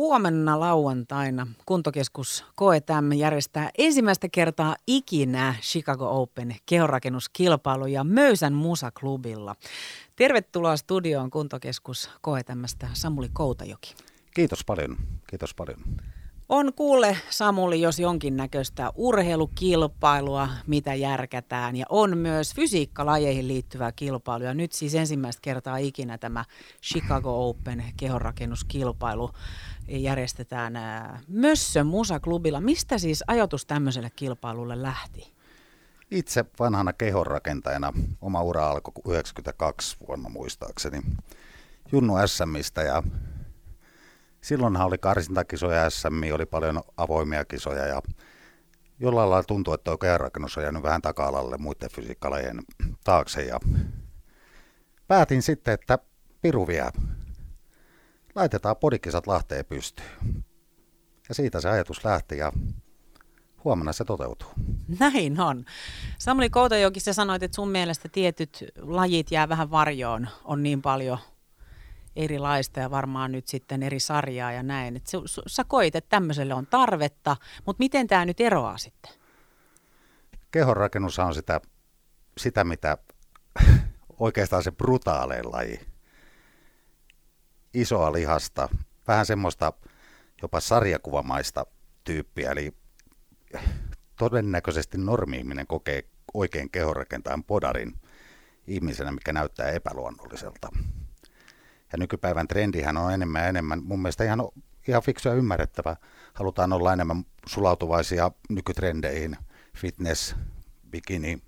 Huomenna lauantaina kuntokeskus Koetäm järjestää ensimmäistä kertaa ikinä Chicago Open kehorakennuskilpailu ja Möysän musaklubilla. Tervetuloa studioon kuntokeskus Koetämästä Samuli Koutajoki. Kiitos paljon, kiitos paljon. On kuule Samuli, jos jonkinnäköistä urheilukilpailua, mitä järkätään, ja on myös fysiikkalajeihin liittyvää kilpailua. Nyt siis ensimmäistä kertaa ikinä tämä Chicago Open kehonrakennuskilpailu järjestetään Mössön musaklubilla. Mistä siis ajatus tämmöiselle kilpailulle lähti? Itse vanhana kehonrakentajana, oma ura alkoi 92 vuonna muistaakseni, Junnu SMistä ja silloinhan oli karsintakisoja SM, oli paljon avoimia kisoja ja jollain lailla tuntuu, että tuo kehonrakennus on jäänyt vähän taka-alalle muiden fysiikkalajien taakse ja päätin sitten, että piru vie laitetaan podikisat Lahteen pystyyn. Ja siitä se ajatus lähti ja huomenna se toteutuu. Näin on. Samuli Koutajoki, sä sanoit, että sun mielestä tietyt lajit jää vähän varjoon. On niin paljon erilaista ja varmaan nyt sitten eri sarjaa ja näin. Et sä koit, että tämmöiselle on tarvetta, mutta miten tämä nyt eroaa sitten? Kehonrakennus on sitä, sitä mitä oikeastaan se brutaalein laji isoa lihasta, vähän semmoista jopa sarjakuvamaista tyyppiä, eli todennäköisesti normi kokee oikein kehorakentajan podarin ihmisenä, mikä näyttää epäluonnolliselta. Ja nykypäivän trendihän on enemmän ja enemmän, mun mielestä ihan, ihan fiksu ja ymmärrettävä. Halutaan olla enemmän sulautuvaisia nykytrendeihin, fitness, bikini,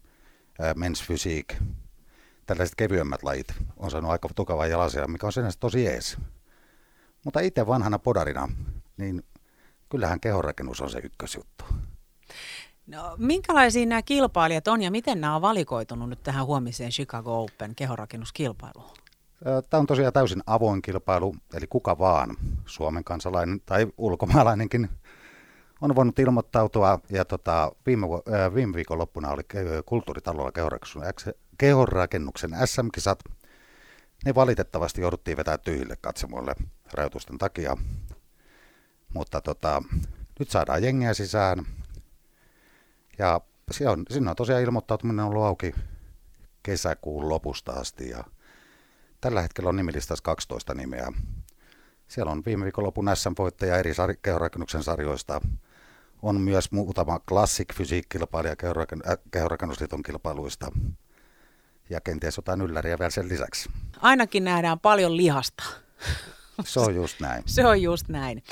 men's physique, tällaiset kevyemmät lajit on saanut aika tukavaa jalasia, mikä on sinänsä tosi ees. Mutta itse vanhana podarina, niin kyllähän kehonrakennus on se ykkösjuttu. No, minkälaisia nämä kilpailijat on ja miten nämä on valikoitunut nyt tähän huomiseen Chicago Open kehorakennuskilpailuun? Tämä on tosiaan täysin avoin kilpailu, eli kuka vaan, Suomen kansalainen tai ulkomaalainenkin on voinut ilmoittautua. Ja tota, viime, viime viikonloppuna oli kulttuuritalolla kehonrakennuksen SM-kisat. Ne valitettavasti jouduttiin vetää tyhjille katsomoille rajoitusten takia. Mutta tota, nyt saadaan jengiä sisään. Ja se on, sinne on tosiaan ilmoittautuminen ollut auki kesäkuun lopusta asti. Ja tällä hetkellä on nimilistassa 12 nimeä. Siellä on viime viikonlopun SM-voittaja eri sar- kehonrakennuksen sarjoista. On myös muutama Classic Physique-kilpailija kehonrakennusliiton kilpailuista ja kenties jotain ylläriä vielä sen lisäksi. Ainakin nähdään paljon lihasta. Se on just näin. Se on just näin.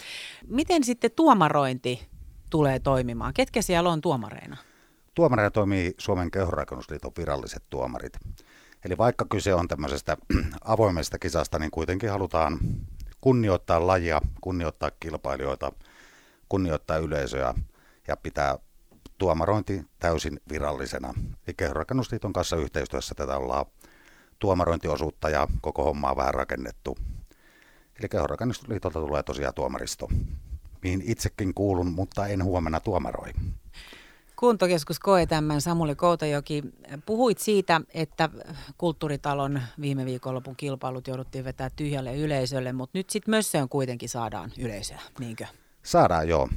Miten sitten tuomarointi tulee toimimaan? Ketkä siellä on tuomareina? Tuomareina toimii Suomen kehonrakennusliiton viralliset tuomarit. Eli vaikka kyse on tämmöisestä avoimesta kisasta, niin kuitenkin halutaan kunnioittaa lajia, kunnioittaa kilpailijoita, kunnioittaa yleisöä ja pitää tuomarointi täysin virallisena. Eli Kehonrakennusliiton kanssa yhteistyössä tätä ollaan tuomarointiosuutta ja koko hommaa vähän rakennettu. Eli Kehonrakennusliitolta tulee tosiaan tuomaristo, mihin itsekin kuulun, mutta en huomenna tuomaroi. Kuntokeskus koe tämän Samuli Koutajoki. Puhuit siitä, että kulttuuritalon viime viikonlopun kilpailut jouduttiin vetää tyhjälle yleisölle, mutta nyt sitten Mössöön kuitenkin saadaan yleisöä, niinkö? Saadaan, joo.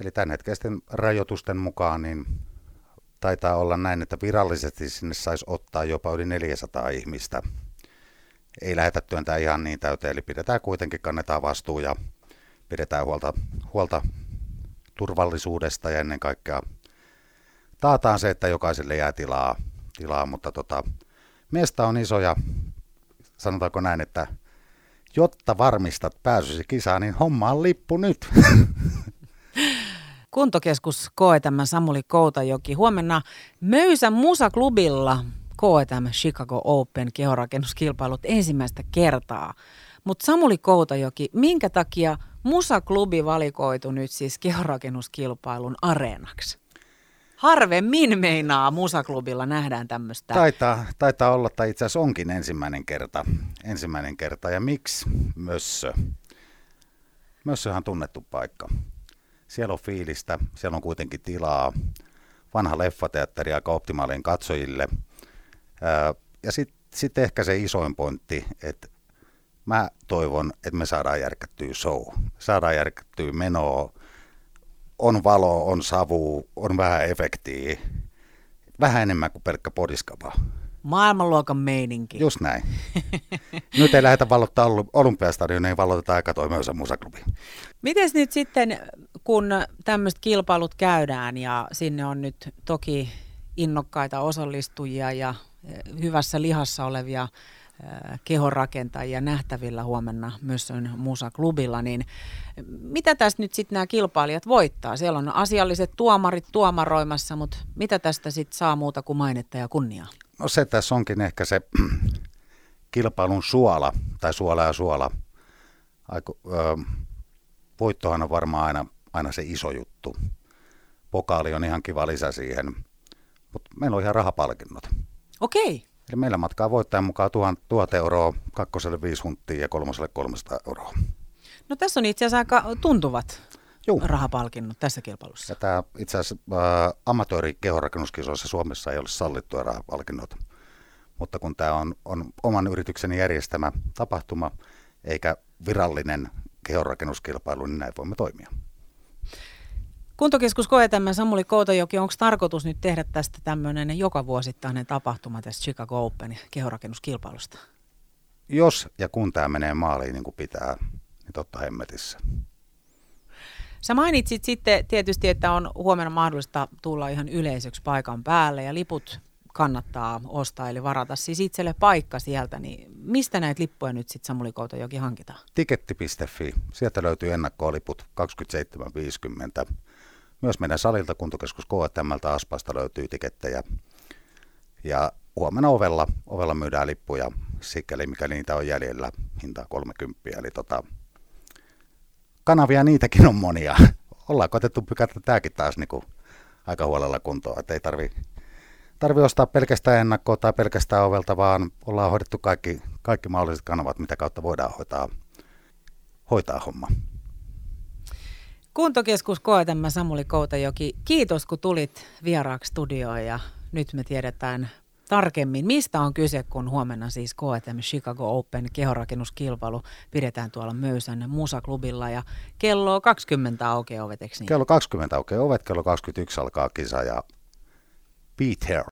Eli tämänhetkisten rajoitusten mukaan niin taitaa olla näin, että virallisesti sinne saisi ottaa jopa yli 400 ihmistä. Ei lähdetä työntää ihan niin täyteen, eli pidetään kuitenkin, kannetaan vastuu ja pidetään huolta, huolta turvallisuudesta ja ennen kaikkea taataan se, että jokaiselle jää tilaa, tilaa mutta tota, mesta on iso ja sanotaanko näin, että jotta varmistat pääsysi kisaan, niin homma on lippu nyt. Kuntokeskus KTM Samuli Koutajoki. Huomenna Möysän musaklubilla KTM Chicago Open kehorakennuskilpailut ensimmäistä kertaa. Mutta Samuli Koutajoki, minkä takia musaklubi valikoitu nyt siis kehorakennuskilpailun areenaksi? Harvemmin meinaa musaklubilla nähdään tämmöistä. Taitaa, taitaa olla, tai itse asiassa onkin ensimmäinen kerta. Ensimmäinen kerta. Ja miksi Mössö? Mössöhän on tunnettu paikka. Siellä on fiilistä, siellä on kuitenkin tilaa, vanha leffateatteri aika optimaalinen katsojille. Ja sitten sit ehkä se isoin pointti, että mä toivon, että me saadaan järkättyä show. Saadaan järkättyä menoa. On valo, on savu, on vähän efektiä. Vähän enemmän kuin pelkkä podiskapa. Maailmanluokan meininki. Just näin. Nyt ei lähdetä valottaa olympiastadionia, ei valoteta aika toi Möysän musaklubi. Miten nyt sitten, kun tämmöiset kilpailut käydään ja sinne on nyt toki innokkaita osallistujia ja eh, hyvässä lihassa olevia kehonrakentajia nähtävillä huomenna myös musaklubilla, niin mitä tästä nyt sitten nämä kilpailijat voittaa? Siellä on asialliset tuomarit tuomaroimassa, mutta mitä tästä sitten saa muuta kuin mainetta ja kunniaa? No se tässä onkin ehkä se kilpailun suola, tai suola ja suola. Aiku, ö, voittohan on varmaan aina, aina se iso juttu. Pokaali on ihan kiva lisä siihen, mutta meillä on ihan rahapalkinnot. Okei. Eli meillä matkaa voittajan mukaan 1000, 1000 euroa, kakkoselle 5 hunttia ja kolmoselle 300 euroa. No tässä on itse asiassa aika tuntuvat Juu. rahapalkinnot tässä kilpailussa. Ja tämä itse asiassa äh, amatöörikehorakennuskisoissa Suomessa ei ole sallittuja rahapalkinnot. Mutta kun tämä on, on oman yritykseni järjestämä tapahtuma, eikä virallinen kehorakennuskilpailu, niin näin voimme toimia. Kuntokeskus Koetämmä Samuli Koutajoki, onko tarkoitus nyt tehdä tästä tämmöinen joka vuosittainen tapahtuma tästä Chicago Open kehorakennuskilpailusta? Jos ja kun tämä menee maaliin niin kuin pitää, niin totta hemmetissä. Sä mainitsit sitten tietysti, että on huomenna mahdollista tulla ihan yleisöksi paikan päälle ja liput kannattaa ostaa, eli varata siis itselle paikka sieltä, niin mistä näitä lippuja nyt sitten Samuli Koutajoki hankitaan? Tiketti.fi, sieltä löytyy ennakkooliput 27.50. Myös meidän salilta kuntokeskus KTMltä Aspasta löytyy tikettejä. Ja huomenna ovella, ovella myydään lippuja, sikäli mikäli niitä on jäljellä, hinta 30. Eli tota, kanavia niitäkin on monia. Ollaan koetettu pykätä tämäkin taas niin kuin aika huolella kuntoon, että ei tarvi, tarvi ostaa pelkästään ennakkoa tai pelkästään ovelta, vaan ollaan hoidettu kaikki, kaikki mahdolliset kanavat, mitä kautta voidaan hoitaa, hoitaa homma. Kuntokeskus Koetämmä Samuli Koutajoki, kiitos kun tulit vieraaksi studioon ja nyt me tiedetään tarkemmin, mistä on kyse, kun huomenna siis KTM Chicago Open kehorakennuskilpailu pidetään tuolla Möysän musaklubilla ja kello 20 aukeaa ovet, niin? Kello 20 aukeaa ovet, kello 21 alkaa kisa ja be.